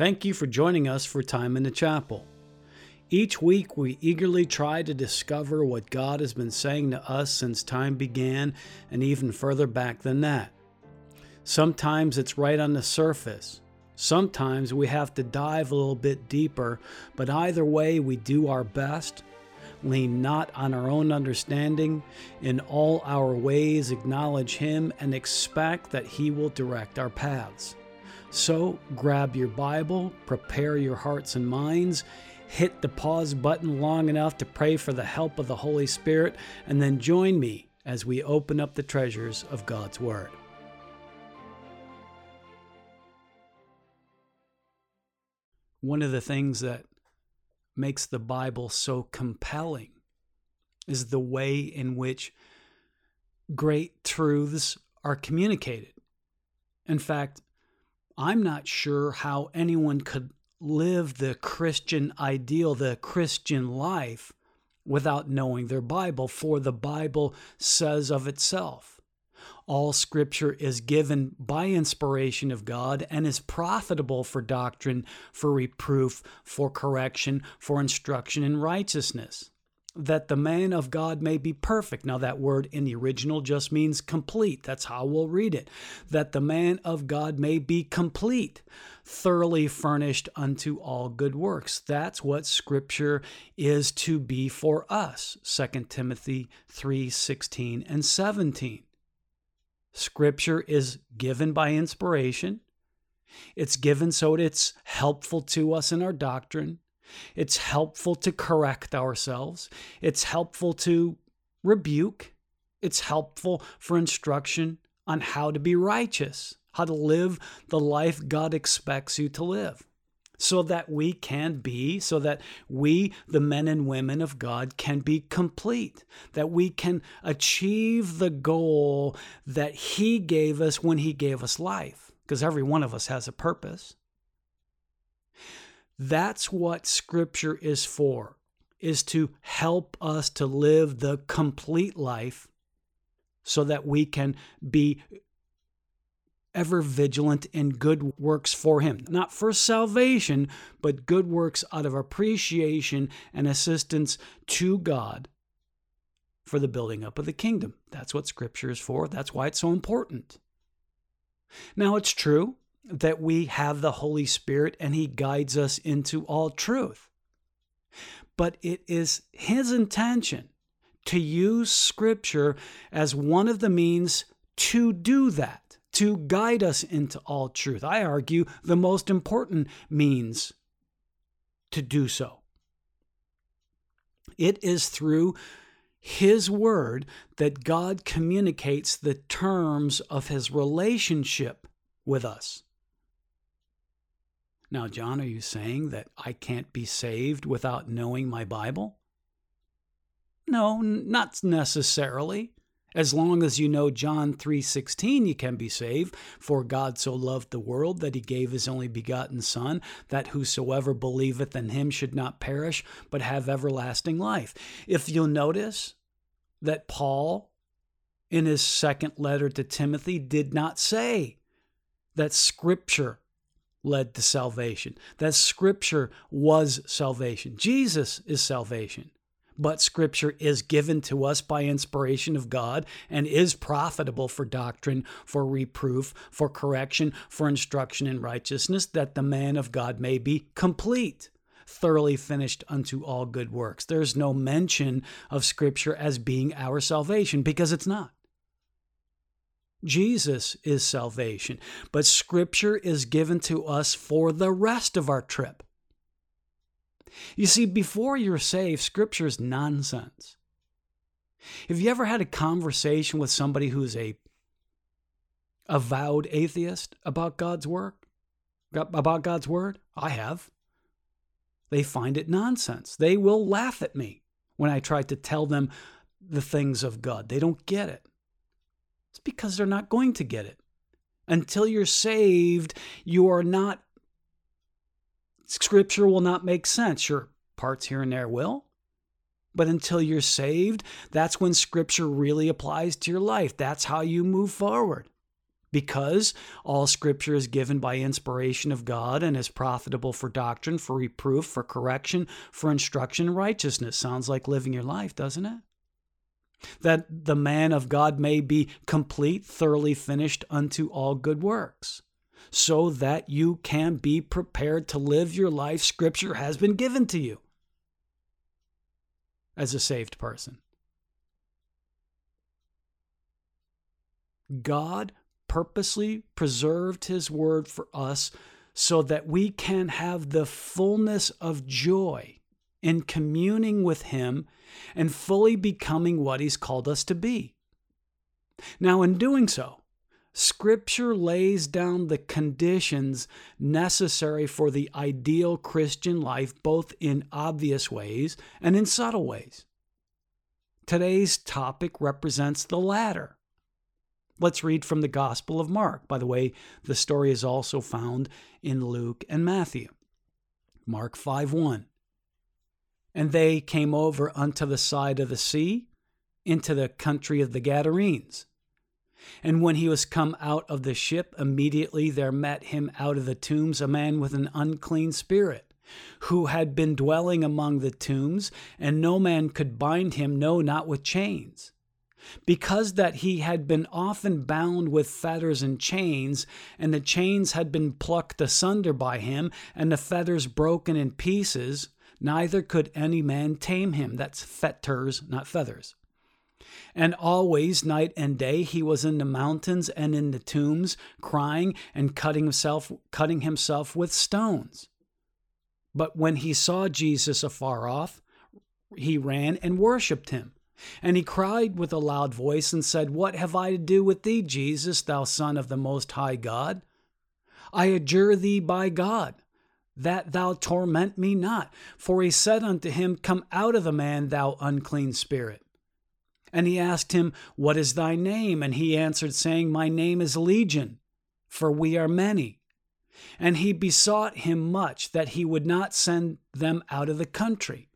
Thank you for joining us for Time in the Chapel. Each week, we eagerly try to discover what God has been saying to us since time began and even further back than that. Sometimes it's right on the surface. Sometimes we have to dive a little bit deeper, but either way, we do our best. Lean not on our own understanding. In all our ways, acknowledge Him and expect that He will direct our paths. So grab your Bible, prepare your hearts and minds, hit the pause button long enough to pray for the help of the Holy Spirit, and then join me as we open up the treasures of God's Word. One of the things that makes the Bible so compelling is the way in which great truths are communicated. In fact, I'm not sure how anyone could live the Christian ideal, the Christian life, without knowing their Bible, for the Bible says of itself. All scripture is given by inspiration of God and is profitable for doctrine, for reproof, for correction, for instruction in righteousness that the man of God may be perfect. Now, that word in the original just means complete. That's how we'll read it. That the man of God may be complete, thoroughly furnished unto all good works. That's what Scripture is to be for us. 2 Timothy 3 16 and 17. Scripture is given by inspiration. It's given so that it's helpful to us in our doctrine. It's helpful to correct ourselves. It's helpful to rebuke. It's helpful for instruction on how to be righteous, how to live the life God expects you to live, so that we can be, so that we, the men and women of God, can be complete, that we can achieve the goal that He gave us when He gave us life, because every one of us has a purpose. That's what scripture is for, is to help us to live the complete life so that we can be ever vigilant in good works for him. Not for salvation, but good works out of appreciation and assistance to God for the building up of the kingdom. That's what scripture is for. That's why it's so important. Now, it's true that we have the Holy Spirit and He guides us into all truth. But it is His intention to use Scripture as one of the means to do that, to guide us into all truth. I argue the most important means to do so. It is through His Word that God communicates the terms of His relationship with us. Now, John, are you saying that I can't be saved without knowing my Bible? No, not necessarily. As long as you know John 3:16 you can be saved, for God so loved the world that he gave his only begotten son that whosoever believeth in him should not perish but have everlasting life. If you'll notice that Paul in his second letter to Timothy did not say that scripture led to salvation. That scripture was salvation. Jesus is salvation. But scripture is given to us by inspiration of God and is profitable for doctrine, for reproof, for correction, for instruction in righteousness, that the man of God may be complete thoroughly finished unto all good works. There's no mention of Scripture as being our salvation because it's not. Jesus is salvation, but Scripture is given to us for the rest of our trip. You see, before you're saved, Scripture is nonsense. Have you ever had a conversation with somebody who's a avowed atheist about God's work? About God's word? I have. They find it nonsense. They will laugh at me when I try to tell them the things of God. They don't get it. It's because they're not going to get it. Until you're saved, you are not, scripture will not make sense. Your parts here and there will. But until you're saved, that's when scripture really applies to your life. That's how you move forward. because all scripture is given by inspiration of God and is profitable for doctrine, for reproof, for correction, for instruction in righteousness. Sounds like living your life, doesn't it? That the man of God may be complete, thoroughly finished unto all good works, so that you can be prepared to live your life scripture has been given to you as a saved person. God purposely preserved his word for us so that we can have the fullness of joy in communing with him and fully becoming what he's called us to be. Now, in doing so, Scripture lays down the conditions necessary for the ideal Christian life, both in obvious ways and in subtle ways. Today's topic represents the latter. Let's read from the Gospel of Mark. By the way, the story is also found in Luke and Matthew. Mark 5 1. And they came over unto the side of the sea, into the country of the Gadarenes. And when he was come out of the ship, immediately there met him out of the tombs a man with an unclean spirit, who had been dwelling among the tombs, and no man could bind him, no, not with chains because that he had been often bound with fetters and chains, and the chains had been plucked asunder by him, and the fetters broken in pieces, neither could any man tame him. That's fetters, not feathers. And always, night and day, he was in the mountains and in the tombs, crying and cutting himself, cutting himself with stones. But when he saw Jesus afar off, he ran and worshipped him and he cried with a loud voice and said, What have I to do with thee, Jesus, thou Son of the Most High God? I adjure thee by God, that thou torment me not. For he said unto him, Come out of the man, thou unclean spirit. And he asked him, What is thy name? And he answered, saying, My name is Legion, for we are many. And he besought him much that he would not send them out of the country.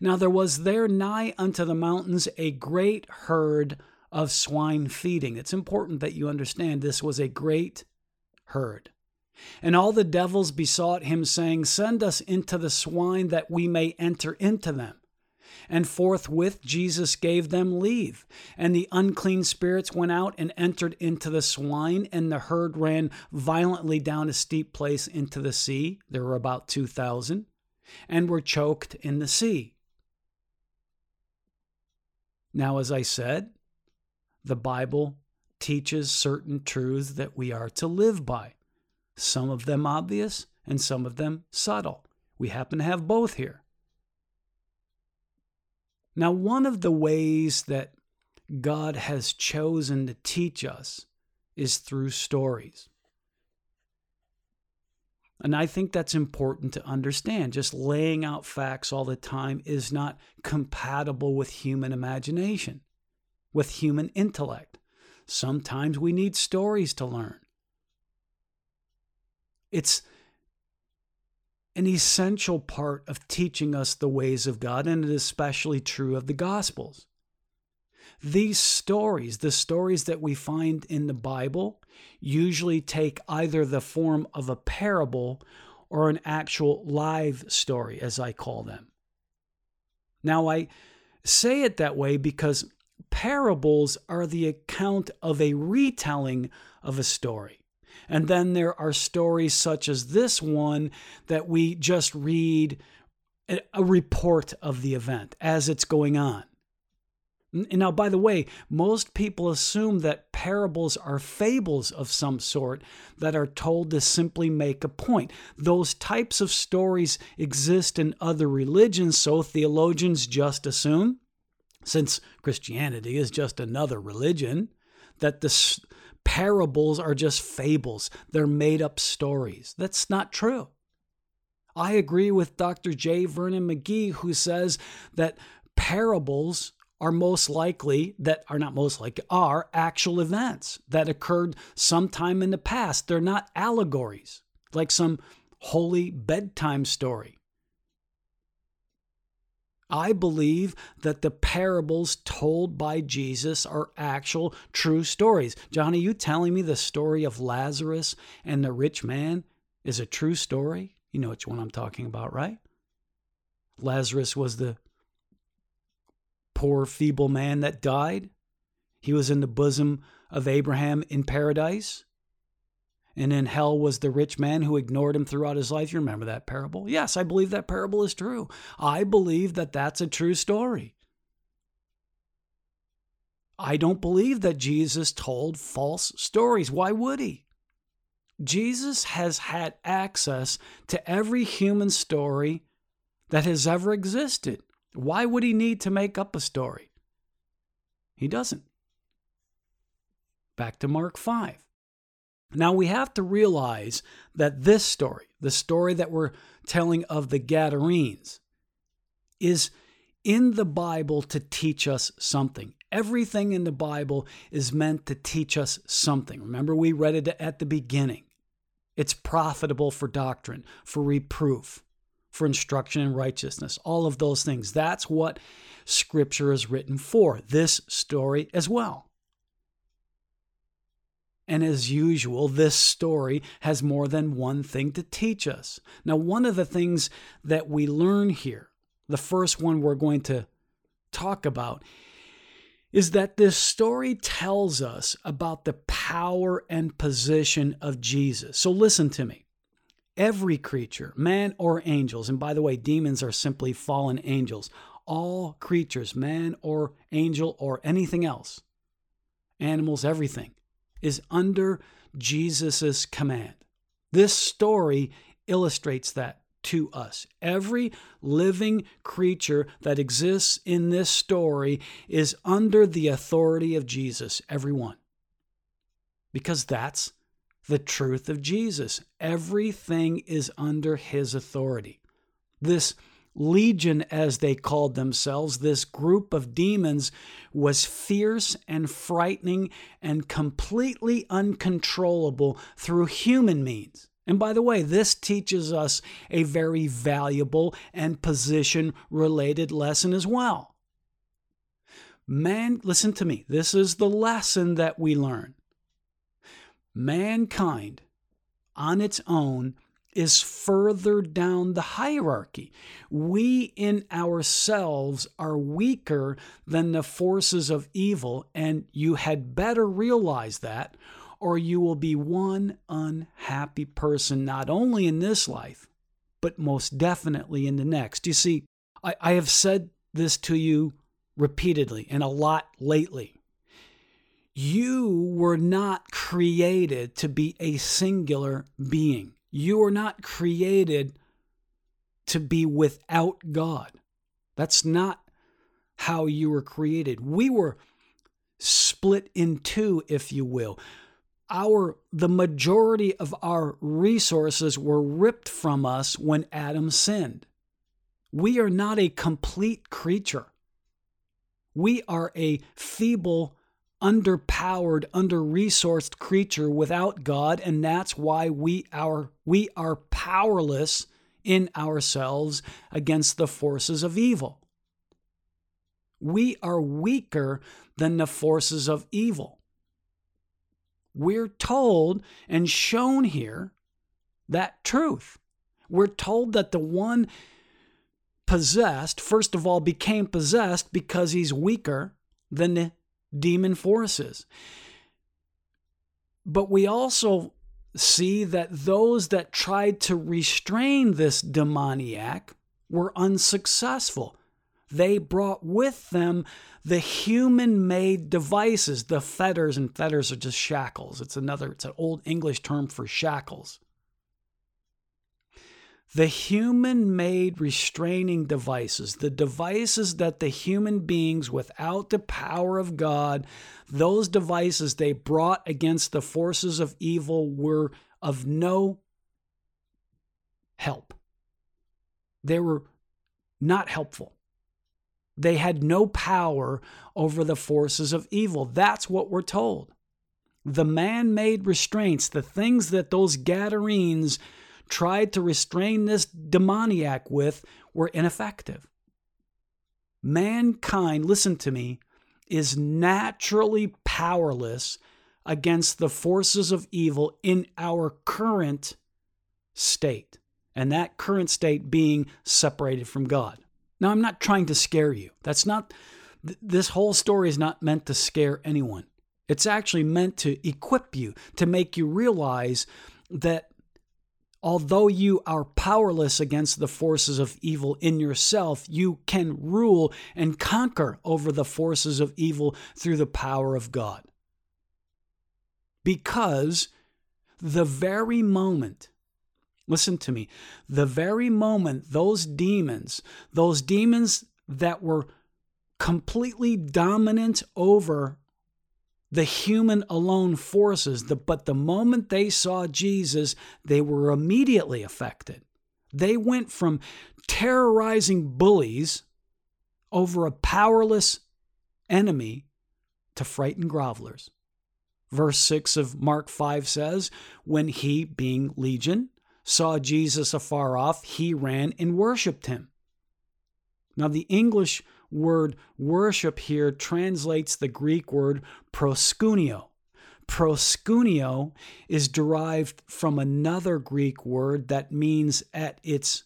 Now there was there nigh unto the mountains a great herd of swine feeding. It's important that you understand this was a great herd. And all the devils besought him, saying, Send us into the swine that we may enter into them. And forthwith Jesus gave them leave. And the unclean spirits went out and entered into the swine, and the herd ran violently down a steep place into the sea. There were about 2,000 and were choked in the sea. Now, as I said, the Bible teaches certain truths that we are to live by, some of them obvious and some of them subtle. We happen to have both here. Now, one of the ways that God has chosen to teach us is through stories. And I think that's important to understand. Just laying out facts all the time is not compatible with human imagination, with human intellect. Sometimes we need stories to learn. It's an essential part of teaching us the ways of God, and it is especially true of the Gospels. These stories, the stories that we find in the Bible, usually take either the form of a parable or an actual live story, as I call them. Now, I say it that way because parables are the account of a retelling of a story. And then there are stories such as this one that we just read a report of the event as it's going on. Now, by the way, most people assume that parables are fables of some sort that are told to simply make a point. Those types of stories exist in other religions, so theologians just assume, since Christianity is just another religion, that the parables are just fables. They're made up stories. That's not true. I agree with Dr. J. Vernon McGee, who says that parables are most likely that are not most likely are actual events that occurred sometime in the past. They're not allegories like some holy bedtime story. I believe that the parables told by Jesus are actual true stories. Johnny, you telling me the story of Lazarus and the rich man is a true story? You know which one I'm talking about, right? Lazarus was the poor, feeble man that died. He was in the bosom of Abraham in paradise. And in hell was the rich man who ignored him throughout his life. You remember that parable? Yes, I believe that parable is true. I believe that that's a true story. I don't believe that Jesus told false stories. Why would he? Jesus has had access to every human story that has ever existed. Why would he need to make up a story? He doesn't. Back to Mark 5. Now we have to realize that this story, the story that we're telling of the Gadarenes, is in the Bible to teach us something. Everything in the Bible is meant to teach us something. Remember, we read it at the beginning. It's profitable for doctrine, for reproof, for instruction in righteousness, all of those things. That's what Scripture is written for, this story as well. And as usual, this story has more than one thing to teach us. Now, one of the things that we learn here, the first one we're going to talk about, is that this story tells us about the power and position of Jesus. So listen to me. Every creature, man or angels, and by the way, demons are simply fallen angels, all creatures, man or angel or anything else, animals, everything, is under Jesus' command. This story illustrates that to us. Every living creature that exists in this story is under the authority of Jesus, everyone. Because that's the truth of Jesus. Everything is under his authority. This Legion, as they called themselves, this group of demons, was fierce and frightening and completely uncontrollable through human means. And by the way, this teaches us a very valuable and position related lesson as well. Man, listen to me, this is the lesson that we learn. Mankind on its own is further down the hierarchy. We in ourselves are weaker than the forces of evil, and you had better realize that, or you will be one unhappy person, not only in this life, but most definitely in the next. You see, I, I have said this to you repeatedly and a lot lately. You were not created to be a singular being. You are not created to be without God. That's not how you were created. We were split in two, if you will. Our the majority of our resources were ripped from us when Adam sinned. We are not a complete creature. We are a feeble underpowered, under-resourced creature without God, and that's why we are we are powerless in ourselves against the forces of evil. We are weaker than the forces of evil. We're told and shown here that truth. We're told that the one possessed, first of all, became possessed because he's weaker than the demon forces. But we also see that those that tried to restrain this demoniac were unsuccessful. They brought with them the human made devices, the fetters, and fetters are just shackles. It's another, it's an old English term for shackles. The human made restraining devices, the devices that the human beings without the power of God, those devices they brought against the forces of evil were of no help. They were not helpful. They had no power over the forces of evil. That's what we're told. The man made restraints, the things that those Gadarenes tried to restrain this demoniac with were ineffective. mankind, listen to me, is naturally powerless against the forces of evil in our current state, and that current state being separated from God. Now, I'm not trying to scare you. That's not, th- this whole story is not meant to scare anyone. It's actually meant to equip you, to make you realize that although you are powerless against the forces of evil in yourself, you can rule and conquer over the forces of evil through the power of God. Because the very moment, listen to me, the very moment those demons, those demons that were completely dominant over the human alone forces, but the moment they saw Jesus, they were immediately affected. They went from terrorizing bullies over a powerless enemy to frightened grovelers. Verse 6 of Mark 5 says, When he, being Legion, saw Jesus afar off, he ran and worshiped him. Now, the English word worship here translates the Greek word proskuneo. Proskuneo is derived from another Greek word that means at its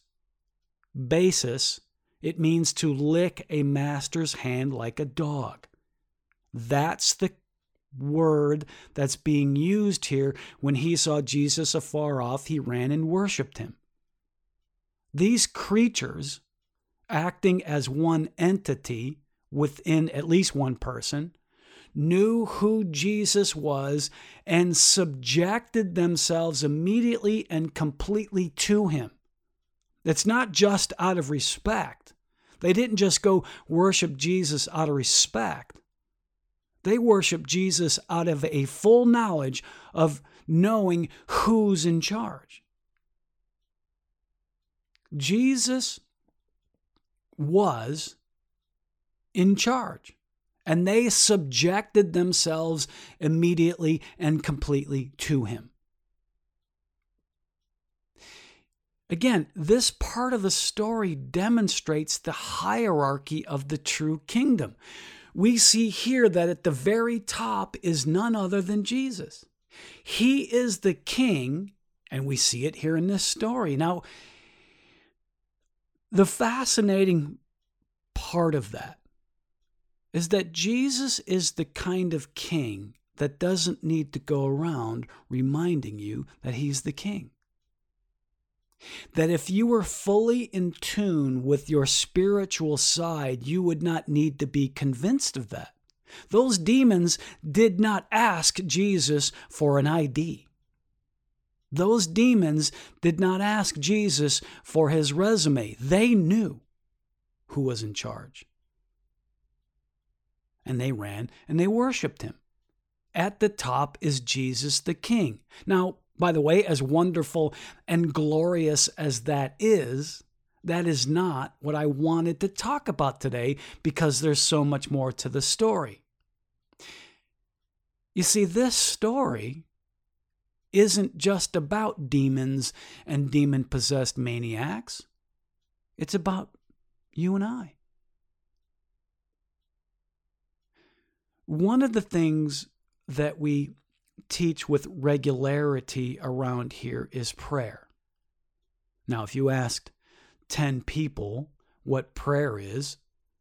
basis, it means to lick a master's hand like a dog. That's the word that's being used here. When he saw Jesus afar off, he ran and worshiped him. These creatures acting as one entity within at least one person, knew who Jesus was and subjected themselves immediately and completely to him. It's not just out of respect. They didn't just go worship Jesus out of respect. They worship Jesus out of a full knowledge of knowing who's in charge. Jesus was in charge. And they subjected themselves immediately and completely to him. Again, this part of the story demonstrates the hierarchy of the true kingdom. We see here that at the very top is none other than Jesus. He is the king, and we see it here in this story. Now, the fascinating part of that is that Jesus is the kind of king that doesn't need to go around reminding you that he's the king. That if you were fully in tune with your spiritual side, you would not need to be convinced of that. Those demons did not ask Jesus for an ID. Those demons did not ask Jesus for his resume. They knew who was in charge. And they ran and they worshiped him. At the top is Jesus the King. Now, by the way, as wonderful and glorious as that is, that is not what I wanted to talk about today because there's so much more to the story. You see, this story isn't just about demons and demon possessed maniacs, it's about you and I. One of the things that we teach with regularity around here is prayer. Now, if you asked 10 people what prayer is,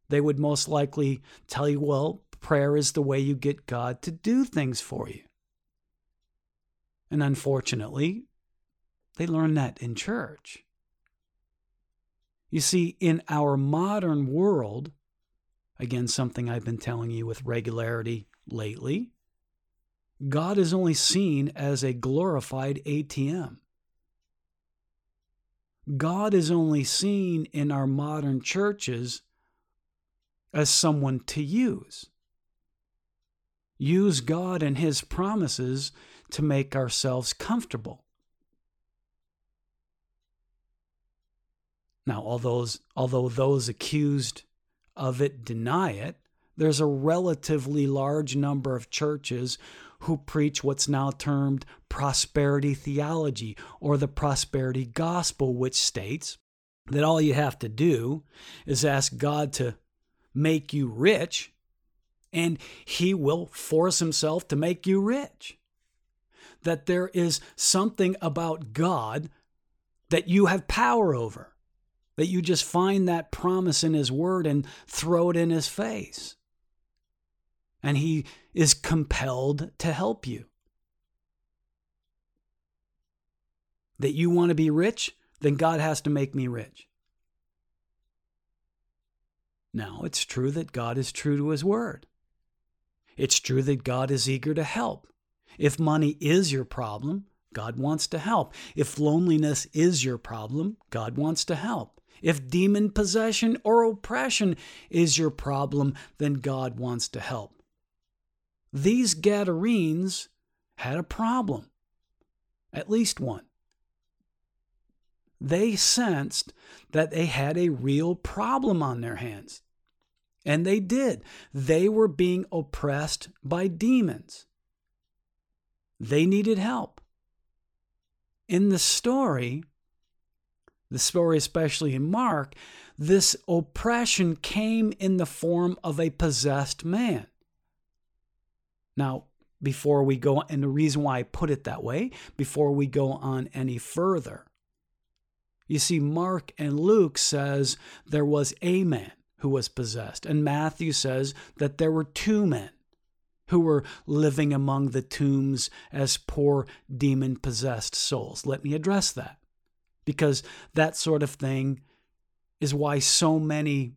they would most likely tell you, well, prayer is the way you get God to do things for you. And unfortunately, they learn that in church. You see, in our modern world, again, something I've been telling you with regularity lately, God is only seen as a glorified ATM. God is only seen in our modern churches as someone to use. Use God and His promises to make ourselves comfortable. Now, although, although those accused of it deny it, there's a relatively large number of churches who preach what's now termed prosperity theology or the prosperity gospel, which states that all you have to do is ask God to make you rich, and he will force himself to make you rich. That there is something about God that you have power over, that you just find that promise in his word and throw it in his face. And he is compelled to help you. That you want to be rich, then God has to make me rich. Now, it's true that God is true to his word. It's true that God is eager to help. If money is your problem, God wants to help. If loneliness is your problem, God wants to help. If demon possession or oppression is your problem, then God wants to help. These Gadarenes had a problem, at least one. They sensed that they had a real problem on their hands. And they did. They were being oppressed by demons. They needed help. In the story, the story, especially in Mark, this oppression came in the form of a possessed man. Now, before we go, and the reason why I put it that way, before we go on any further, you see, Mark and Luke says there was a man who was possessed. And Matthew says that there were two men who were living among the tombs as poor demon possessed souls. Let me address that because that sort of thing is why so many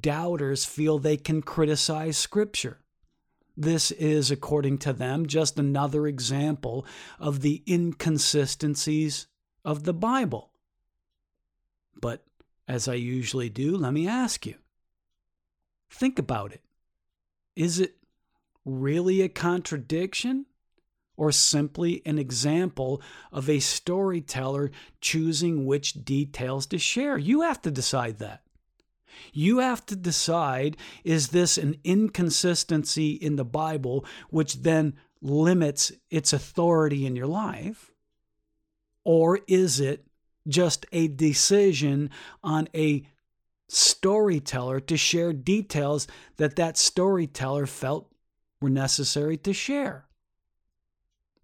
doubters feel they can criticize Scripture. This is, according to them, just another example of the inconsistencies of the Bible. But as I usually do, let me ask you think about it. Is it really a contradiction? Or simply an example of a storyteller choosing which details to share? You have to decide that. You have to decide is this an inconsistency in the Bible which then limits its authority in your life? Or is it just a decision on a storyteller to share details that that storyteller felt were necessary to share.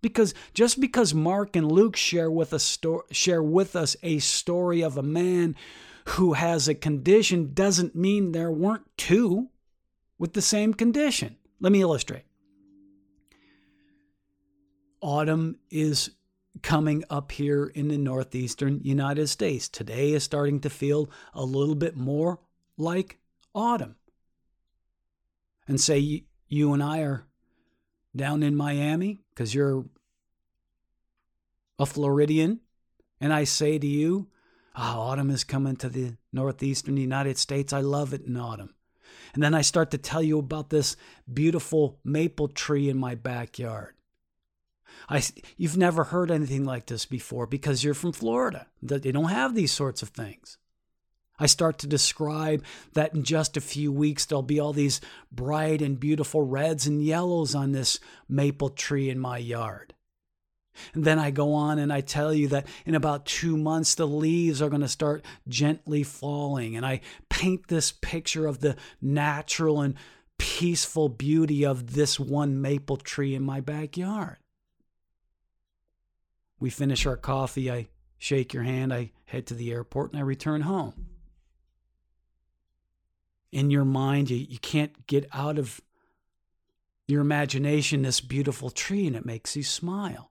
Because just because Mark and Luke share with us sto- share with us a story of a man who has a condition doesn't mean there weren't two with the same condition. Let me illustrate. Autumn is coming up here in the northeastern United States. Today is starting to feel a little bit more like autumn. And say you and I are down in Miami because you're a Floridian, and I say to you, oh, autumn is coming to the northeastern United States. I love it in autumn. And then I start to tell you about this beautiful maple tree in my backyard. I, you've never heard anything like this before because you're from Florida. They don't have these sorts of things. I start to describe that in just a few weeks there'll be all these bright and beautiful reds and yellows on this maple tree in my yard. And then I go on and I tell you that in about two months the leaves are going to start gently falling. And I paint this picture of the natural and peaceful beauty of this one maple tree in my backyard. We finish our coffee. I shake your hand. I head to the airport and I return home. In your mind, you, you can't get out of your imagination this beautiful tree and it makes you smile.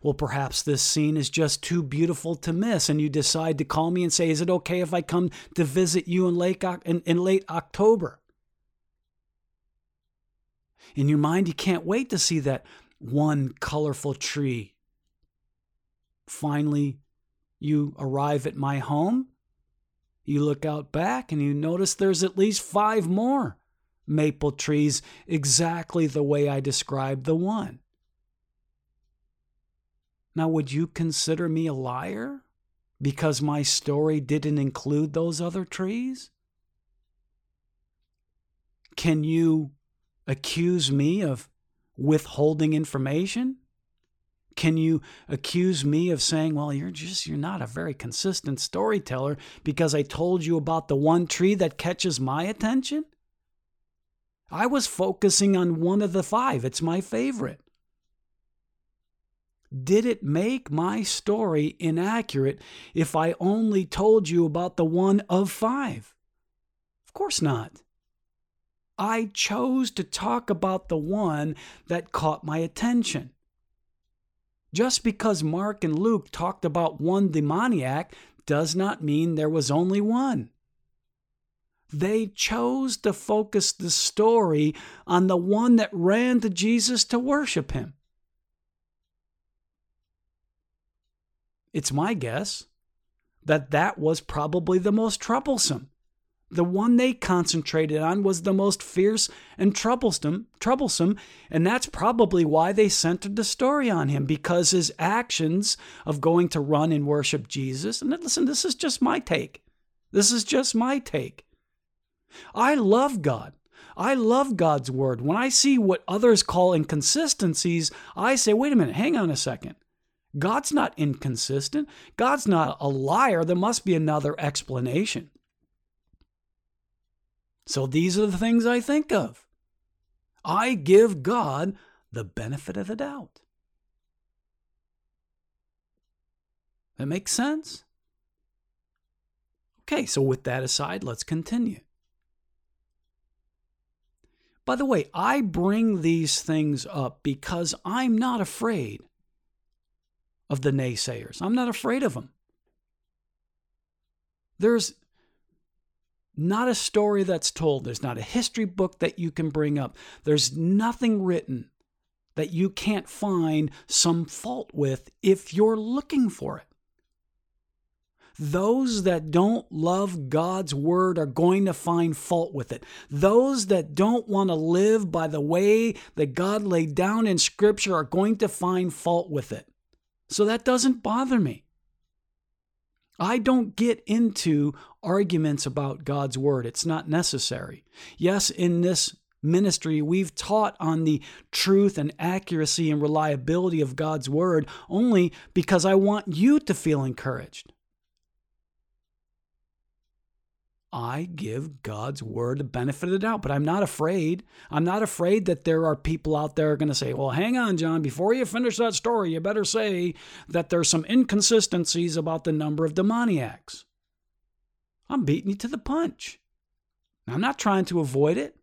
Well, perhaps this scene is just too beautiful to miss, and you decide to call me and say, Is it okay if I come to visit you in late, in, in late October? In your mind, you can't wait to see that one colorful tree Finally, you arrive at my home. You look out back and you notice there's at least five more maple trees exactly the way I described the one. Now, would you consider me a liar because my story didn't include those other trees? Can you accuse me of withholding information? Can you accuse me of saying, well, you're just, you're not a very consistent storyteller because I told you about the one tree that catches my attention? I was focusing on one of the five. It's my favorite. Did it make my story inaccurate if I only told you about the one of five? Of course not. I chose to talk about the one that caught my attention. Just because Mark and Luke talked about one demoniac does not mean there was only one. They chose to focus the story on the one that ran to Jesus to worship him. It's my guess that that was probably the most troublesome. The one they concentrated on was the most fierce and troublesome, troublesome, and that's probably why they centered the story on him because his actions of going to run and worship Jesus. And listen, this is just my take. This is just my take. I love God. I love God's word. When I see what others call inconsistencies, I say, wait a minute, hang on a second. God's not inconsistent. God's not a liar. There must be another explanation. So these are the things I think of. I give God the benefit of the doubt. That makes sense? Okay, so with that aside, let's continue. By the way, I bring these things up because I'm not afraid of the naysayers. I'm not afraid of them. There's not a story that's told, there's not a history book that you can bring up, there's nothing written that you can't find some fault with if you're looking for it. Those that don't love God's word are going to find fault with it. Those that don't want to live by the way that God laid down in Scripture are going to find fault with it. So that doesn't bother me. I don't get into arguments about God's word. It's not necessary. Yes, in this ministry, we've taught on the truth and accuracy and reliability of God's word only because I want you to feel encouraged. I give God's word the benefit of the doubt, but I'm not afraid. I'm not afraid that there are people out there going to say, well, hang on, John, before you finish that story, you better say that there's some inconsistencies about the number of demoniacs. I'm beating you to the punch. I'm not trying to avoid it.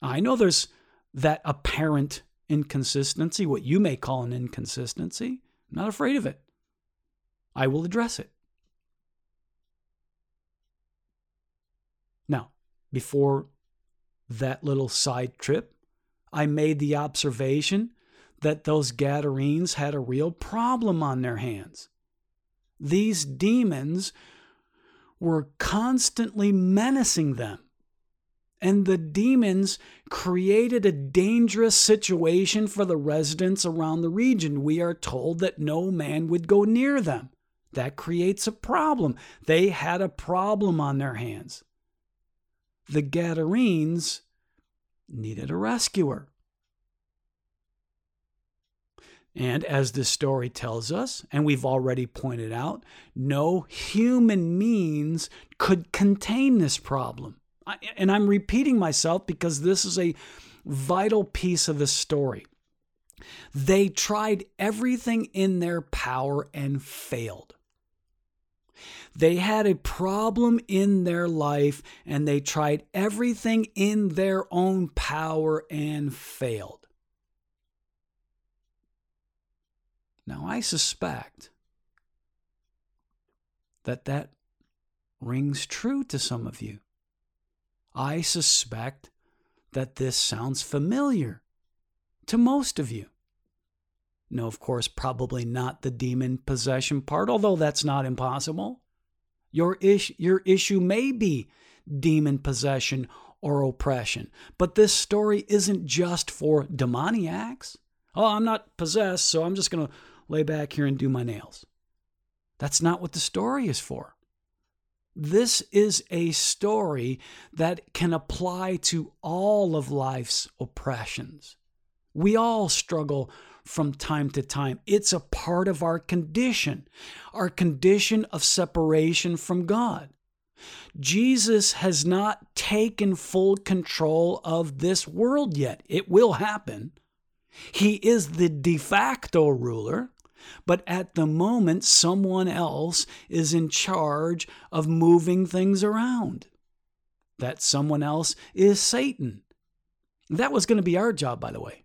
I know there's that apparent inconsistency, what you may call an inconsistency. I'm not afraid of it. I will address it. Now, before that little side trip, I made the observation that those Gadarenes had a real problem on their hands. These demons were constantly menacing them. And the demons created a dangerous situation for the residents around the region. We are told that no man would go near them. That creates a problem. They had a problem on their hands the Gadarenes needed a rescuer. And as this story tells us, and we've already pointed out, no human means could contain this problem. And I'm repeating myself because this is a vital piece of the story. They tried everything in their power and failed. They had a problem in their life and they tried everything in their own power and failed. Now, I suspect that that rings true to some of you. I suspect that this sounds familiar to most of you. No, of course, probably not the demon possession part, although that's not impossible. Your, ish, your issue may be demon possession or oppression, but this story isn't just for demoniacs. Oh, I'm not possessed, so I'm just going to lay back here and do my nails. That's not what the story is for. This is a story that can apply to all of life's oppressions. We all struggle from time to time. It's a part of our condition, our condition of separation from God. Jesus has not taken full control of this world yet. It will happen. He is the de facto ruler, but at the moment, someone else is in charge of moving things around. That someone else is Satan. That was going to be our job, by the way.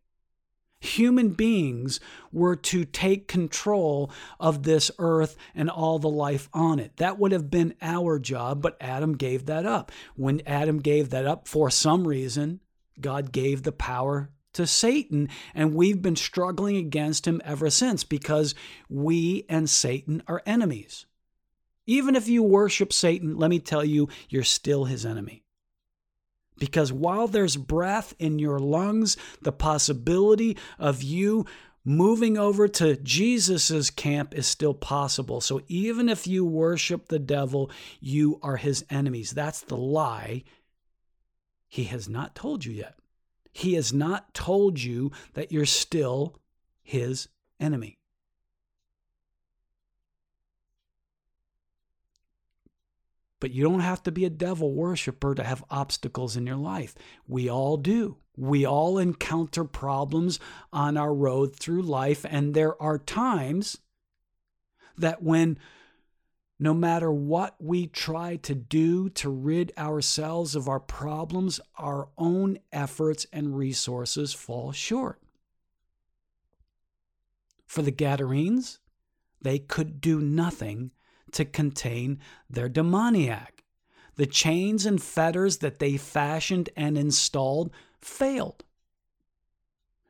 Human beings were to take control of this earth and all the life on it. That would have been our job, but Adam gave that up. When Adam gave that up for some reason, God gave the power to Satan, and we've been struggling against him ever since because we and Satan are enemies. Even if you worship Satan, let me tell you, you're still his enemy. Because while there's breath in your lungs, the possibility of you moving over to Jesus' camp is still possible. So even if you worship the devil, you are his enemies. That's the lie he has not told you yet. He has not told you that you're still his enemy. But you don't have to be a devil worshiper to have obstacles in your life. We all do. We all encounter problems on our road through life, and there are times that when no matter what we try to do to rid ourselves of our problems, our own efforts and resources fall short. For the Gadarenes, they could do nothing to contain their demoniac. The chains and fetters that they fashioned and installed failed.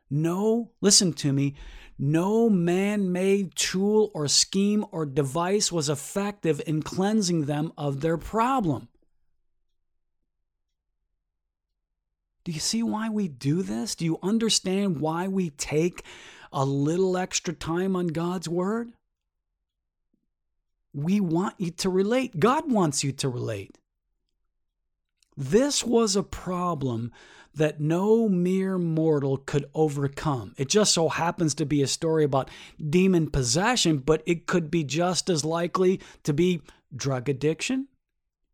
No, listen to me, no man made tool or scheme or device was effective in cleansing them of their problem. Do you see why we do this? Do you understand why we take a little extra time on God's Word? We want you to relate. God wants you to relate. This was a problem that no mere mortal could overcome. It just so happens to be a story about demon possession, but it could be just as likely to be drug addiction,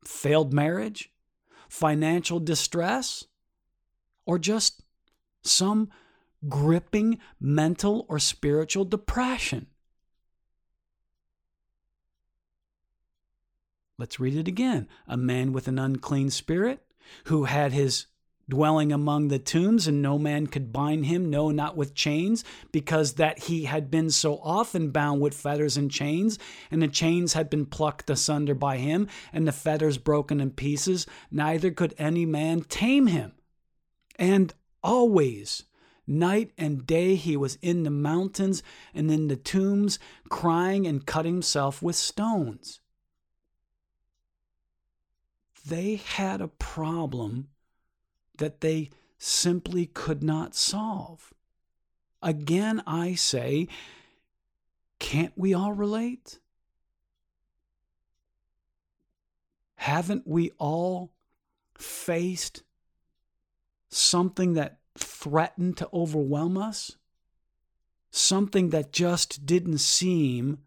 failed marriage, financial distress, or just some gripping mental or spiritual depression. Let's read it again. A man with an unclean spirit who had his dwelling among the tombs, and no man could bind him, no, not with chains, because that he had been so often bound with fetters and chains, and the chains had been plucked asunder by him, and the fetters broken in pieces, neither could any man tame him. And always, night and day, he was in the mountains and in the tombs, crying and cutting himself with stones they had a problem that they simply could not solve. Again, I say, can't we all relate? Haven't we all faced something that threatened to overwhelm us? Something that just didn't seem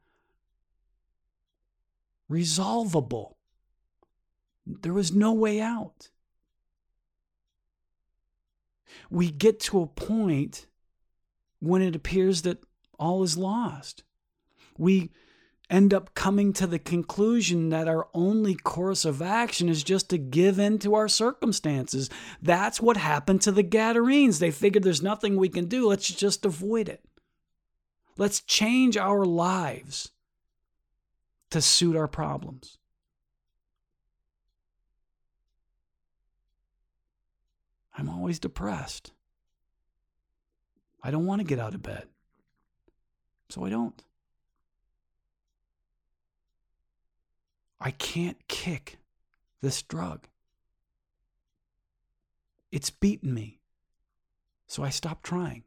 resolvable. There was no way out. We get to a point when it appears that all is lost. We end up coming to the conclusion that our only course of action is just to give in to our circumstances. That's what happened to the Gadarenes. They figured there's nothing we can do, let's just avoid it. Let's change our lives to suit our problems. I'm always depressed. I don't want to get out of bed. So I don't. I can't kick this drug. It's beaten me. So I stop trying.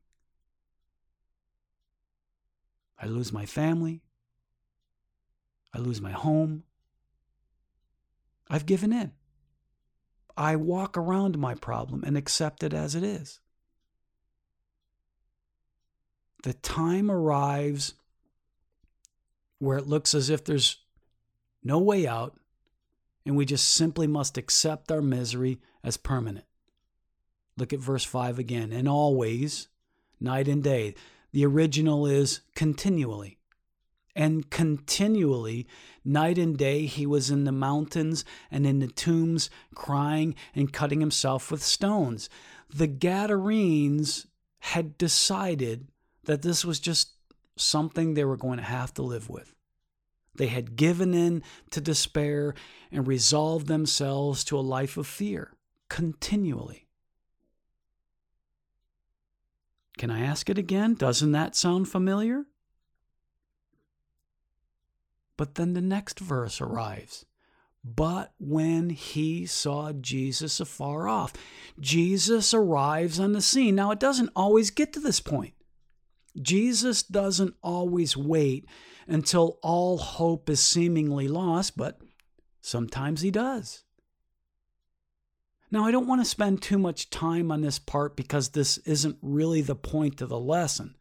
I lose my family. I lose my home. I've given in. I walk around my problem and accept it as it is. the time arrives where it looks as if there's no way out, and we just simply must accept our misery as permanent. Look at verse 5 again. And always, night and day. The original is continually. And continually, night and day, he was in the mountains and in the tombs, crying and cutting himself with stones. The Gadarenes had decided that this was just something they were going to have to live with. They had given in to despair and resolved themselves to a life of fear continually. Can I ask it again? Doesn't that sound familiar? But then the next verse arrives. But when he saw Jesus afar off, Jesus arrives on the scene. Now, it doesn't always get to this point. Jesus doesn't always wait until all hope is seemingly lost, but sometimes he does. Now, I don't want to spend too much time on this part because this isn't really the point of the lesson.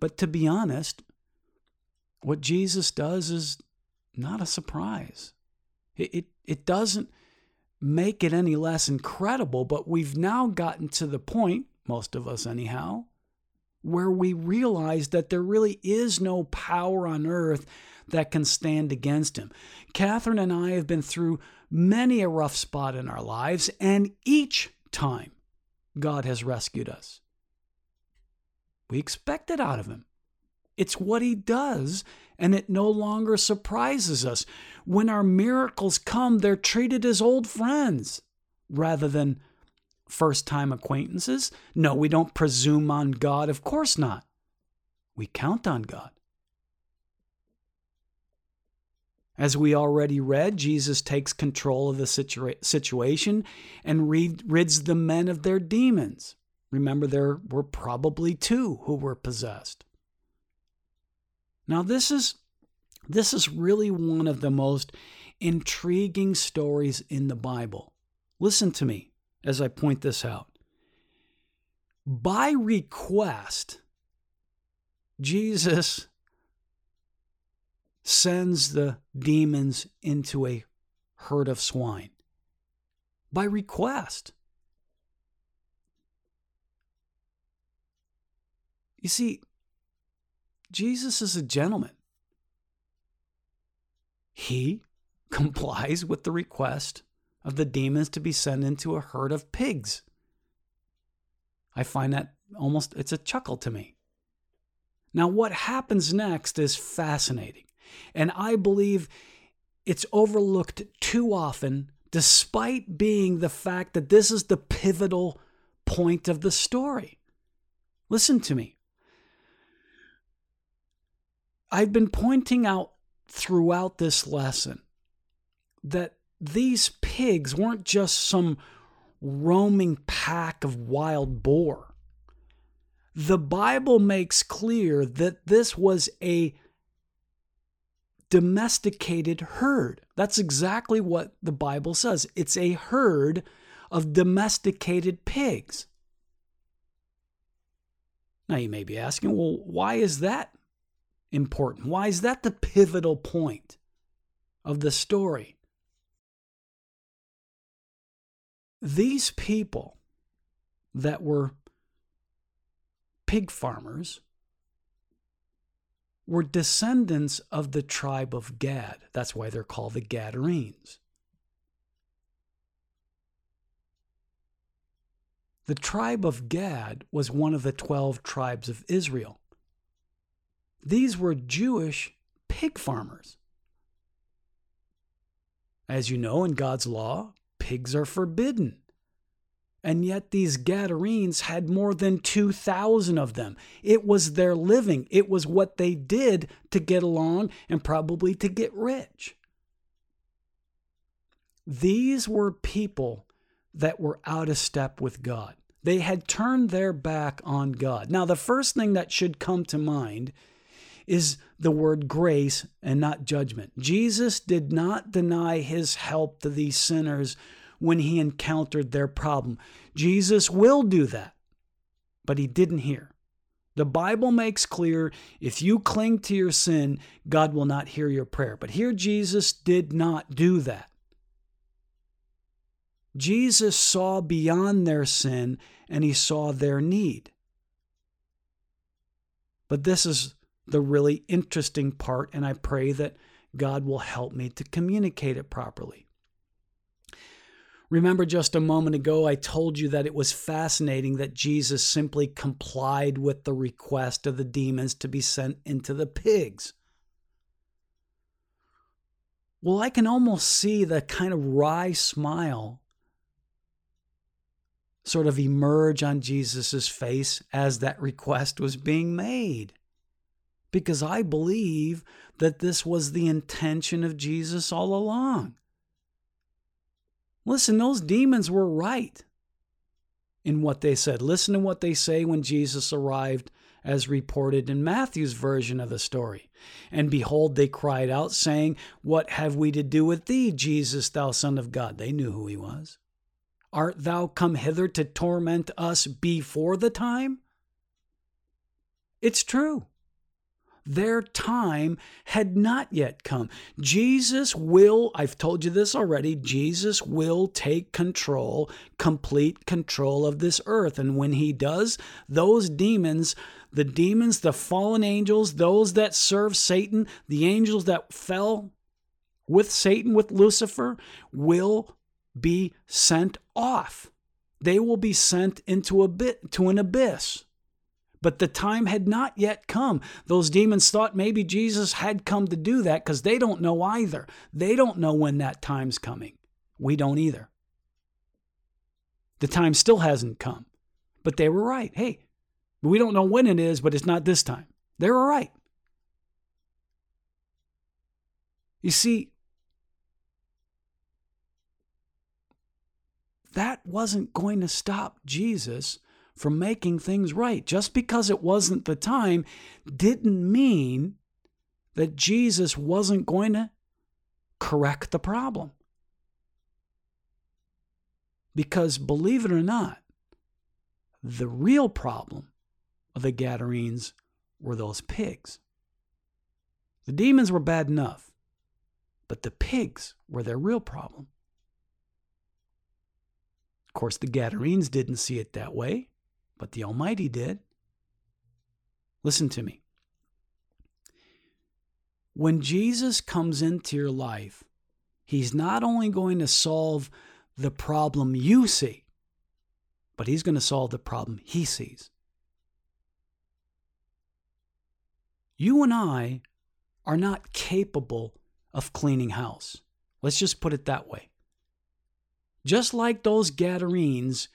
But to be honest, what Jesus does is not a surprise. It, it, it doesn't make it any less incredible, but we've now gotten to the point most of us anyhow, where we realize that there really is no power on earth that can stand against him. Catherine and I have been through many a rough spot in our lives, and each time God has rescued us. We expect it out of him. It's what he does, and it no longer surprises us. When our miracles come, they're treated as old friends rather than first time acquaintances? No, we don't presume on God. Of course not. We count on God. As we already read, Jesus takes control of the situa- situation and rids the men of their demons. Remember, there were probably two who were possessed. Now, this is, this is really one of the most intriguing stories in the Bible. Listen to me as I point this out. By request, Jesus sends the demons into a herd of swine. By request. You see, Jesus is a gentleman. He complies with the request of the demons to be sent into a herd of pigs. I find that almost it's a chuckle to me. Now what happens next is fascinating, and I believe it's overlooked too often despite being the fact that this is the pivotal point of the story. Listen to me. I've been pointing out throughout this lesson that these pigs weren't just some roaming pack of wild boar. The Bible makes clear that this was a domesticated herd. That's exactly what the Bible says. It's a herd of domesticated pigs. Now, you may be asking, well, why is that important? Why is that the pivotal point of the story? These people that were pig farmers were descendants of the tribe of Gad. That's why they're called the Gadarenes. The tribe of Gad was one of the 12 tribes of Israel. These were Jewish pig farmers. As you know, in God's law, pigs are forbidden. And yet these Gadarenes had more than 2,000 of them. It was their living, it was what they did to get along and probably to get rich. These were people that were out of step with God. They had turned their back on God. Now, the first thing that should come to mind is the word grace and not judgment. Jesus did not deny his help to these sinners when he encountered their problem. Jesus will do that. but he didn't hear. The Bible makes clear if you cling to your sin, God will not hear your prayer. But here Jesus did not do that. Jesus saw beyond their sin and he saw their need. But this is the really interesting part, and I pray that God will help me to communicate it properly. Remember, just a moment ago, I told you that it was fascinating that Jesus simply complied with the request of the demons to be sent into the pigs. Well, I can almost see the kind of wry smile sort of emerge on Jesus' face as that request was being made. Because I believe that this was the intention of Jesus all along. Listen, those demons were right in what they said. Listen to what they say when Jesus arrived, as reported in Matthew's version of the story. And behold, they cried out, saying, What have we to do with thee, Jesus, thou Son of God? They knew who he was. Art thou come hither to torment us before the time? It's true. Their time had not yet come. Jesus will, I've told you this already, Jesus will take control, complete control of this earth. And when he does, those demons, the demons, the fallen angels, those that serve Satan, the angels that fell with Satan, with Lucifer, will be sent off. They will be sent into a bit to an abyss. But the time had not yet come. Those demons thought maybe Jesus had come to do that because they don't know either. They don't know when that time's coming. We don't either. The time still hasn't come. But they were right. Hey, we don't know when it is, but it's not this time. They were right. You see, that wasn't going to stop Jesus from making things right. Just because it wasn't the time didn't mean that Jesus wasn't going to correct the problem. Because believe it or not, the real problem of the Gadarenes were those pigs. The demons were bad enough, but the pigs were their real problem. Of course, the Gadarenes didn't see it that way, but the Almighty did. Listen to me. When Jesus comes into your life, He's not only going to solve the problem you see, but He's going to solve the problem He sees. You and I are not capable of cleaning house. Let's just put it that way. Just like those Gadarenes,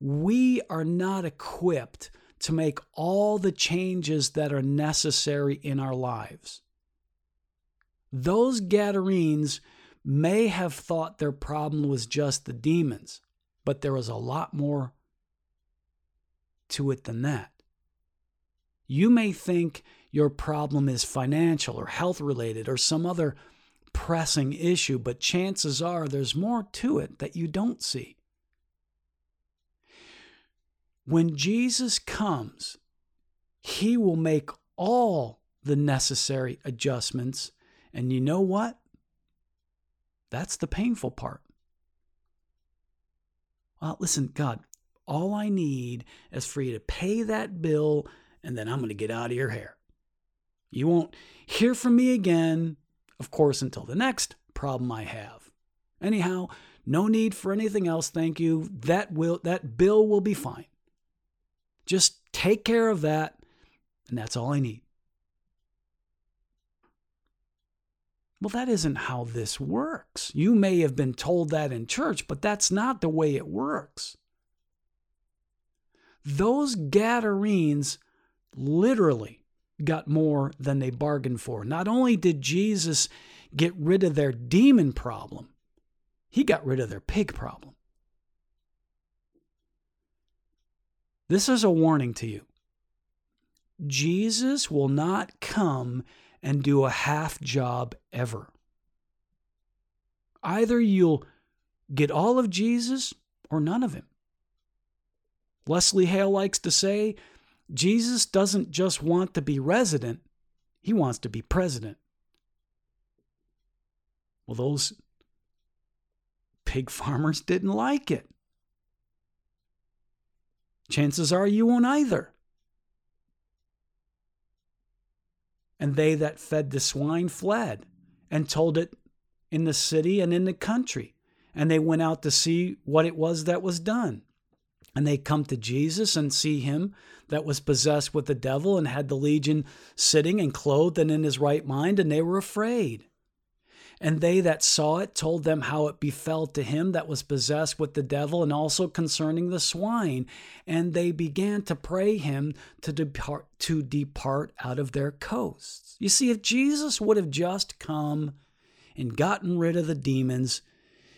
we are not equipped to make all the changes that are necessary in our lives. Those Gadarenes may have thought their problem was just the demons, but there was a lot more to it than that. You may think your problem is financial or health related or some other pressing issue, but chances are there's more to it that you don't see. When Jesus comes, he will make all the necessary adjustments. And you know what? That's the painful part. Well, listen, God, all I need is for you to pay that bill, and then I'm going to get out of your hair. You won't hear from me again of course, until the next problem I have. Anyhow, no need for anything else, thank you. That will that bill will be fine. Just take care of that, and that's all I need. Well, that isn't how this works. You may have been told that in church, but that's not the way it works. Those Gadarenes literally got more than they bargained for. Not only did Jesus get rid of their demon problem, he got rid of their pig problem. This is a warning to you. Jesus will not come and do a half job ever. Either you'll get all of Jesus or none of him. Leslie Hale likes to say, Jesus doesn't just want to be resident, he wants to be president. Well, those pig farmers didn't like it. Chances are you won't either. And they that fed the swine fled and told it in the city and in the country. And they went out to see what it was that was done. And they come to Jesus and see him that was possessed with the devil and had the legion sitting and clothed and in his right mind, and they were afraid. And they that saw it told them how it befell to him that was possessed with the devil, and also concerning the swine. And they began to pray him to depart to depart out of their coasts. You see, if Jesus would have just come and gotten rid of the demons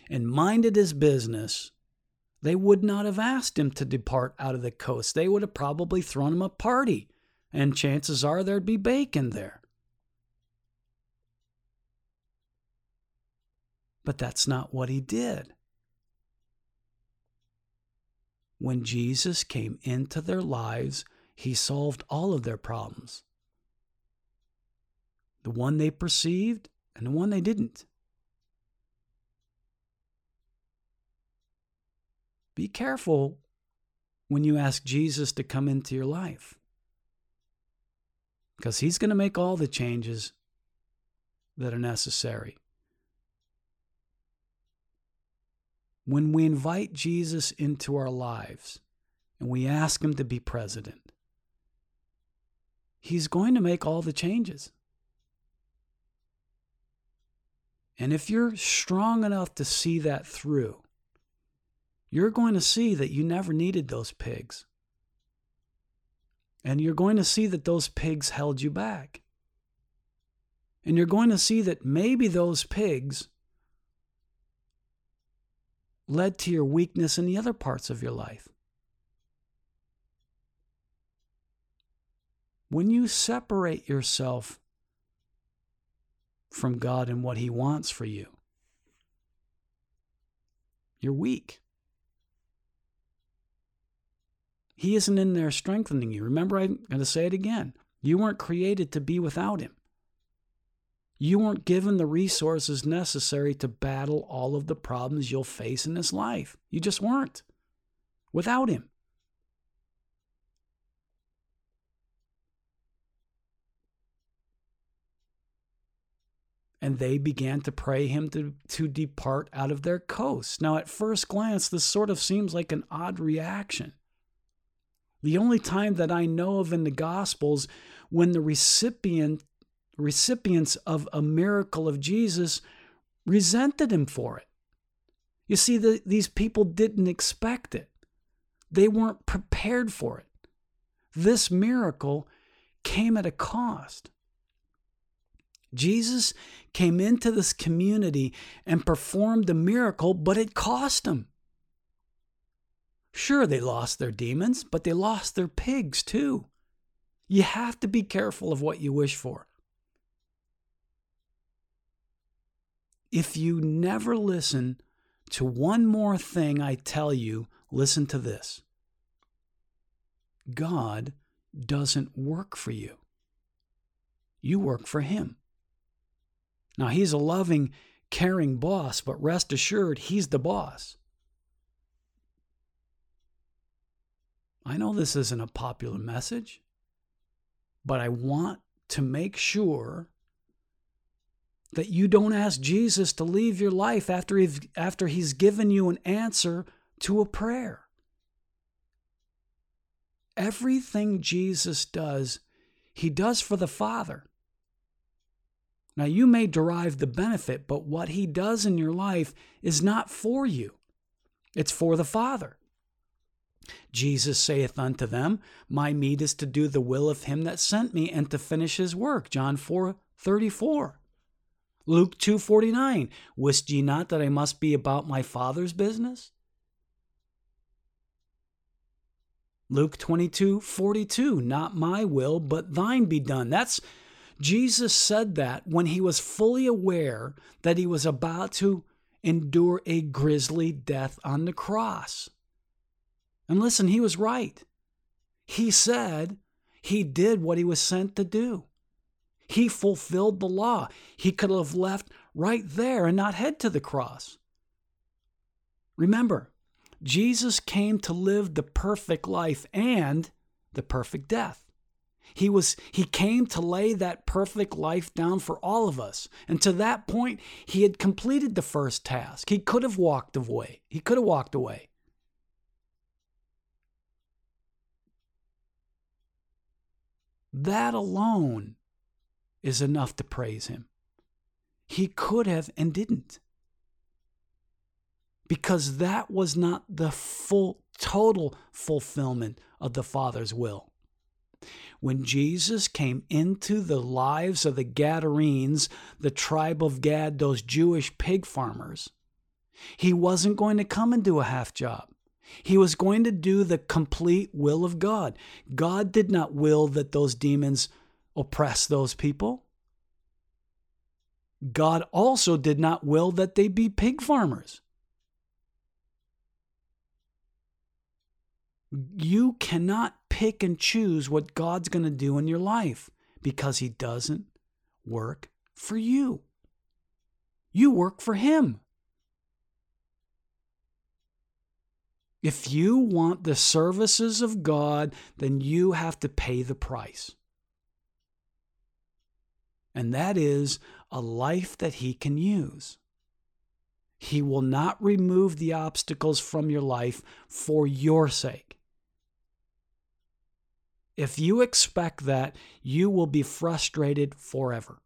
and minded his business, they would not have asked him to depart out of the coast. They would have probably thrown him a party, and chances are there'd be bacon there. But that's not what he did. When Jesus came into their lives, he solved all of their problems the one they perceived and the one they didn't. Be careful when you ask Jesus to come into your life because he's going to make all the changes that are necessary. When we invite Jesus into our lives and we ask him to be president, he's going to make all the changes. And if you're strong enough to see that through, you're going to see that you never needed those pigs. And you're going to see that those pigs held you back. And you're going to see that maybe those pigs led to your weakness in the other parts of your life. When you separate yourself from God and what He wants for you, you're weak. He isn't in there strengthening you. Remember, I'm going to say it again. You weren't created to be without Him. You weren't given the resources necessary to battle all of the problems you'll face in this life. You just weren't without Him. And they began to pray him to, to depart out of their coast. Now, at first glance, this sort of seems like an odd reaction. The only time that I know of in the Gospels when the recipient recipients of a miracle of Jesus resented him for it. You see, the, these people didn't expect it, they weren't prepared for it. This miracle came at a cost. Jesus came into this community and performed a miracle, but it cost them. Sure, they lost their demons, but they lost their pigs too. You have to be careful of what you wish for. If you never listen to one more thing I tell you, listen to this God doesn't work for you, you work for Him. Now, He's a loving, caring boss, but rest assured, He's the boss. I know this isn't a popular message, but I want to make sure that you don't ask Jesus to leave your life after he's, after he's given you an answer to a prayer. Everything Jesus does, he does for the Father. Now, you may derive the benefit, but what he does in your life is not for you, it's for the Father. Jesus saith unto them, My meat is to do the will of him that sent me and to finish his work. John 4 34. Luke 2:49, wist ye not that I must be about my Father's business? Luke 22:42, not my will, but thine be done. That's Jesus said that when he was fully aware that he was about to endure a grisly death on the cross. And listen, he was right. He said he did what he was sent to do. He fulfilled the law. He could have left right there and not head to the cross. Remember, Jesus came to live the perfect life and the perfect death. He was he came to lay that perfect life down for all of us. And to that point, he had completed the first task. He could have walked away. He could have walked away. That alone is enough to praise him. He could have and didn't. Because that was not the full, total fulfillment of the Father's will. When Jesus came into the lives of the Gadarenes, the tribe of Gad, those Jewish pig farmers, he wasn't going to come and do a half job. He was going to do the complete will of God. God did not will that those demons oppress those people. God also did not will that they be pig farmers. You cannot pick and choose what God's going to do in your life because He doesn't work for you. You work for Him. If you want the services of God, then you have to pay the price. And that is a life that He can use. He will not remove the obstacles from your life for your sake. If you expect that, you will be frustrated forever.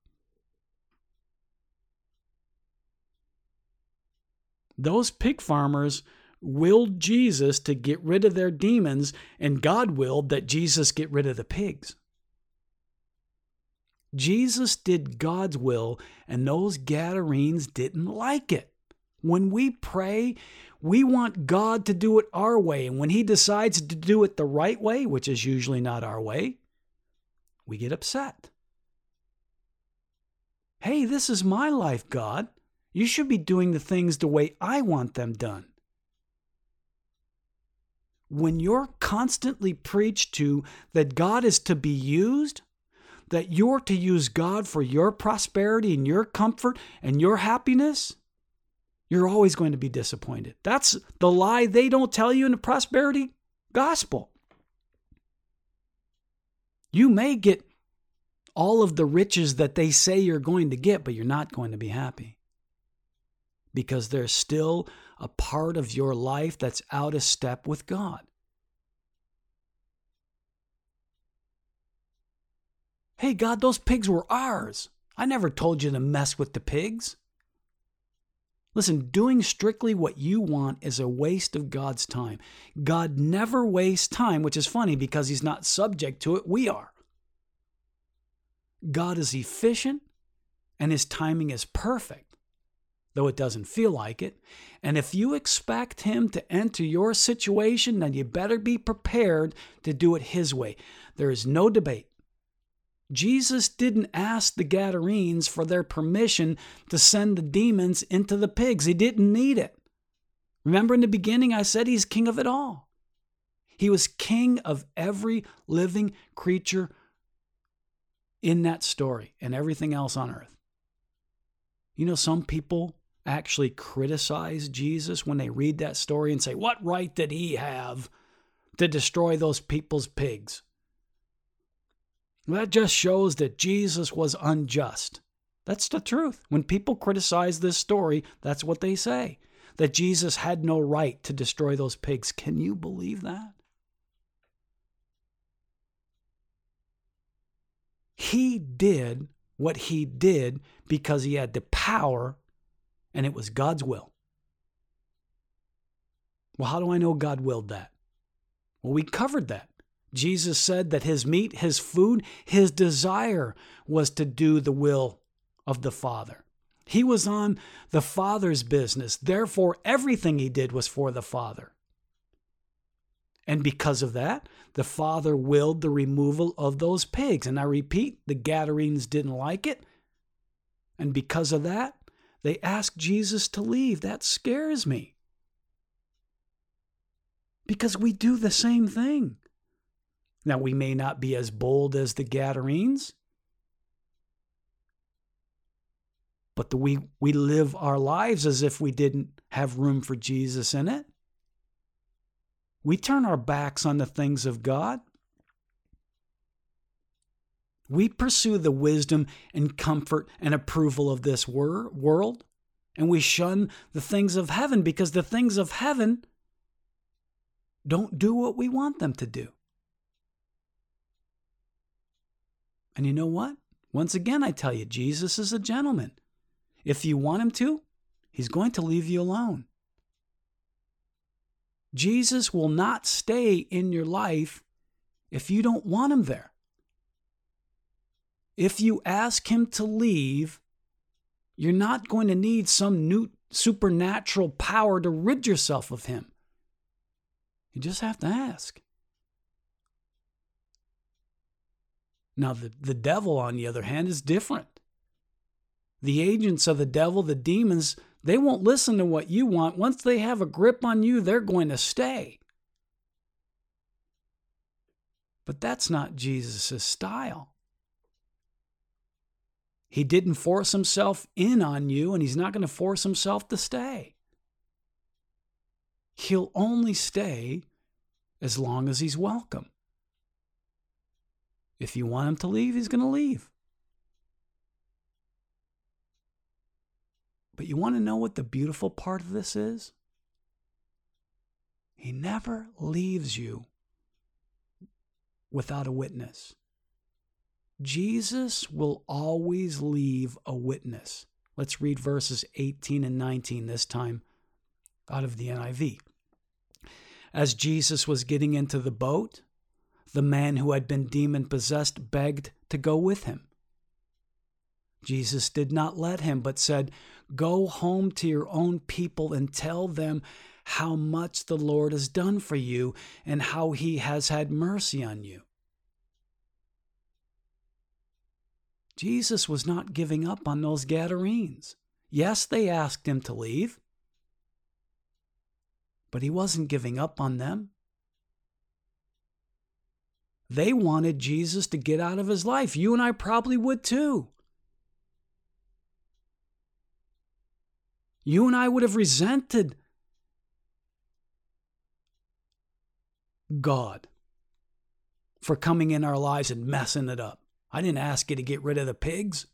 Those pig farmers willed Jesus to get rid of their demons, and God willed that Jesus get rid of the pigs. Jesus did God's will, and those Gadarenes didn't like it. When we pray, we want God to do it our way. And when He decides to do it the right way, which is usually not our way, we get upset. Hey, this is my life, God. You should be doing the things the way I want them done when you're constantly preached to that God is to be used, that you're to use God for your prosperity and your comfort and your happiness, you're always going to be disappointed. That's the lie they don't tell you in the prosperity gospel. You may get all of the riches that they say you're going to get, but you're not going to be happy because there's still a part of your life that's out of step with God. Hey, God, those pigs were ours. I never told you to mess with the pigs. Listen, doing strictly what you want is a waste of God's time. God never wastes time, which is funny because He's not subject to it. We are. God is efficient and His timing is perfect though it doesn't feel like it. And if you expect Him to enter your situation, then you better be prepared to do it His way. There is no debate. Jesus didn't ask the Gadarenes for their permission to send the demons into the pigs. He didn't need it. Remember in the beginning, I said He's king of it all. He was king of every living creature in that story and everything else on earth. You know, some people actually criticize Jesus when they read that story and say, What right did he have to destroy those people's pigs? That just shows that Jesus was unjust. That's the truth. When people criticize this story, that's what they say that Jesus had no right to destroy those pigs. Can you believe that? He did what he did because he had the power and it was God's will. Well, how do I know God willed that? Well, we covered that. Jesus said that his meat, his food, his desire was to do the will of the Father. He was on the Father's business. Therefore, everything he did was for the Father. And because of that, the Father willed the removal of those pigs. And I repeat, the Gadarenes didn't like it. And because of that, they asked Jesus to leave. That scares me. because we do the same thing. Now, we may not be as bold as the Gadarenes, but the, we, we live our lives as if we didn't have room for Jesus in it. We turn our backs on the things of God. We pursue the wisdom and comfort and approval of this wor- world, and we shun the things of heaven because the things of heaven don't do what we want them to do. And you know what? Once again, I tell you, Jesus is a gentleman. If you want him to, he's going to leave you alone. Jesus will not stay in your life if you don't want him there. If you ask him to leave, you're not going to need some new supernatural power to rid yourself of him. You just have to ask. Now, the, the devil, on the other hand, is different. The agents of the devil, the demons, they won't listen to what you want. Once they have a grip on you, they're going to stay. But that's not Jesus' style. He didn't force himself in on you, and he's not going to force himself to stay. He'll only stay as long as he's welcome. If you want him to leave, he's going to leave. But you want to know what the beautiful part of this is? He never leaves you without a witness. Jesus will always leave a witness. Let's read verses 18 and 19 this time out of the NIV. As Jesus was getting into the boat, the man who had been demon possessed begged to go with him. Jesus did not let him, but said, Go home to your own people and tell them how much the Lord has done for you and how he has had mercy on you. Jesus was not giving up on those Gadarenes. Yes, they asked him to leave, but he wasn't giving up on them. They wanted Jesus to get out of his life. You and I probably would too. You and I would have resented God for coming in our lives and messing it up. I didn't ask you to get rid of the pigs.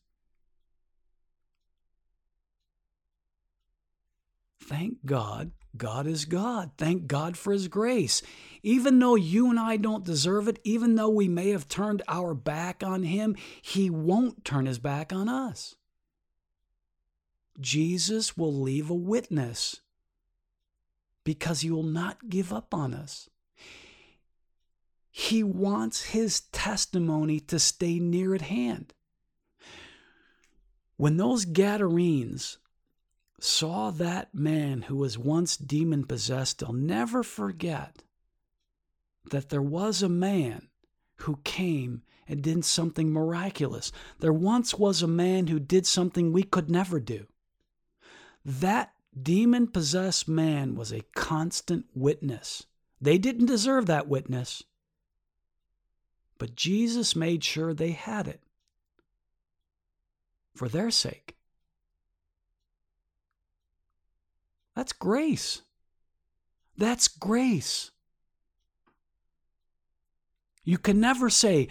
Thank God, God is God. Thank God for His grace. Even though you and I don't deserve it, even though we may have turned our back on Him, He won't turn His back on us. Jesus will leave a witness because he will not give up on us. He wants his testimony to stay near at hand. When those Gadarenes saw that man who was once demon possessed, they'll never forget that there was a man who came and did something miraculous. There once was a man who did something we could never do. That demon possessed man was a constant witness. They didn't deserve that witness, but Jesus made sure they had it for their sake. That's grace. That's grace. You can never say,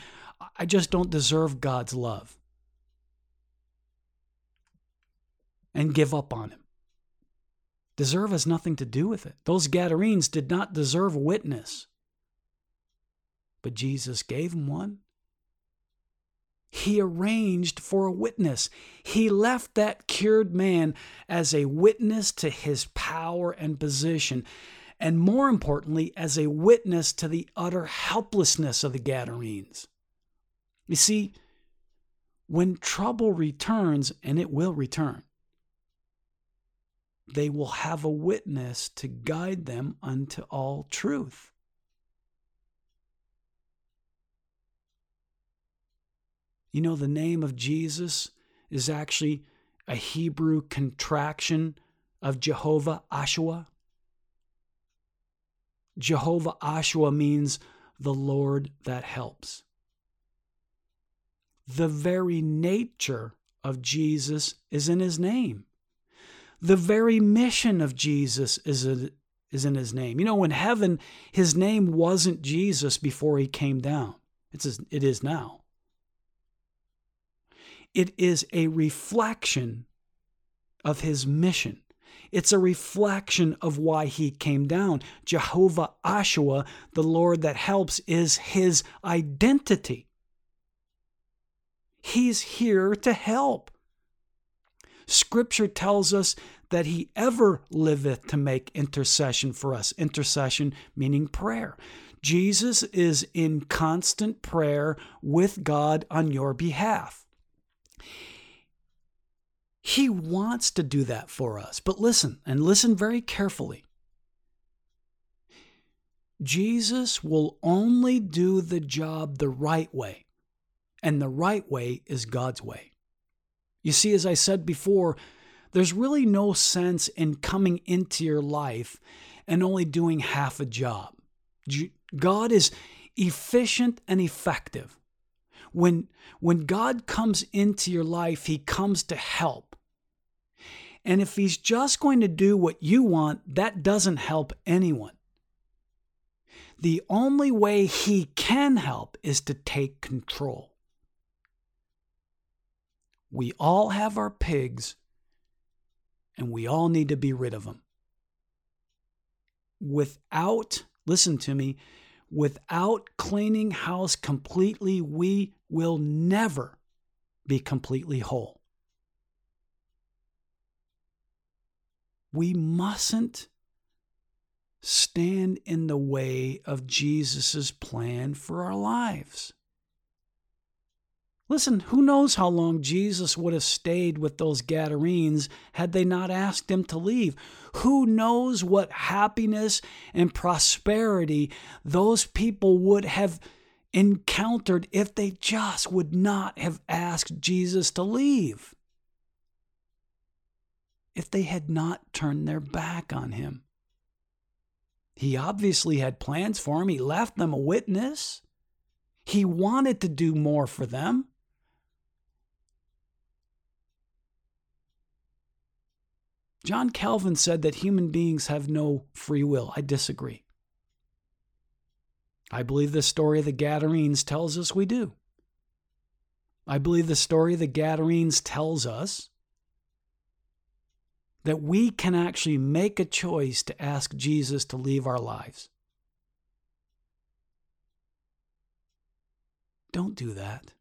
I just don't deserve God's love and give up on Him. Deserve has nothing to do with it. Those Gadarenes did not deserve witness, but Jesus gave them one. He arranged for a witness. He left that cured man as a witness to his power and position, and more importantly, as a witness to the utter helplessness of the Gadarenes. You see, when trouble returns, and it will return, they will have a witness to guide them unto all truth. You know, the name of Jesus is actually a Hebrew contraction of Jehovah Ashua. Jehovah Ashua means the Lord that helps. The very nature of Jesus is in his name. The very mission of Jesus is, a, is in his name. You know, in heaven, his name wasn't Jesus before he came down, it's, it is now. It is a reflection of his mission. It's a reflection of why he came down. Jehovah Ashua, the Lord that helps, is his identity. He's here to help. Scripture tells us that he ever liveth to make intercession for us. Intercession meaning prayer. Jesus is in constant prayer with God on your behalf. He wants to do that for us. But listen, and listen very carefully. Jesus will only do the job the right way and the right way is God's way. You see, as I said before, there's really no sense in coming into your life and only doing half a job. God is efficient and effective. When, when God comes into your life, He comes to help. And if He's just going to do what you want, that doesn't help anyone. The only way He can help is to take control. We all have our pigs, and we all need to be rid of them. Without, listen to me, without cleaning house completely, we will never be completely whole. We mustn't stand in the way of Jesus' plan for our lives. Listen, who knows how long Jesus would have stayed with those Gadarenes had they not asked him to leave? Who knows what happiness and prosperity those people would have encountered if they just would not have asked Jesus to leave? If they had not turned their back on him. He obviously had plans for him. He left them a witness. He wanted to do more for them. John Calvin said that human beings have no free will. I disagree. I believe the story of the Gadarenes tells us we do. I believe the story of the Gadarenes tells us that we can actually make a choice to ask Jesus to leave our lives. Don't do that.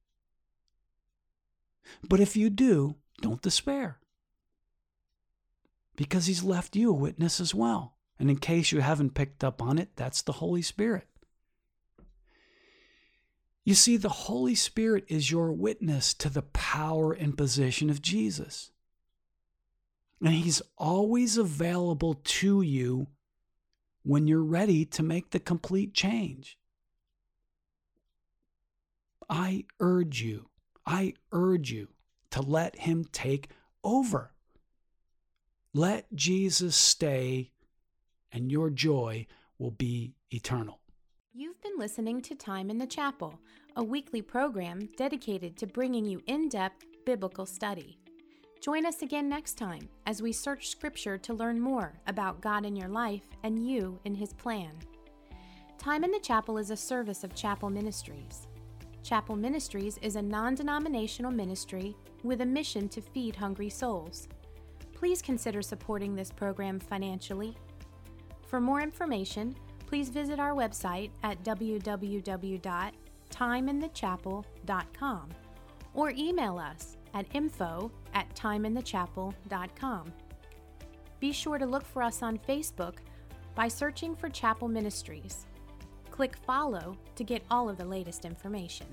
But if you do, don't despair because he's left you a witness as well. And in case you haven't picked up on it, that's the Holy Spirit. You see, the Holy Spirit is your witness to the power and position of Jesus. And he's always available to you when you're ready to make the complete change. I urge you, I urge you to let him take over. Let Jesus stay, and your joy will be eternal. You've been listening to Time in the Chapel, a weekly program dedicated to bringing you in depth biblical study. Join us again next time as we search Scripture to learn more about God in your life and you in His plan. Time in the Chapel is a service of Chapel Ministries. Chapel Ministries is a non denominational ministry with a mission to feed hungry souls please consider supporting this program financially. For more information, please visit our website at www.timeinthechapel.com or email us at info at timeinthechapel.com. Be sure to look for us on Facebook by searching for Chapel Ministries. Click follow to get all of the latest information.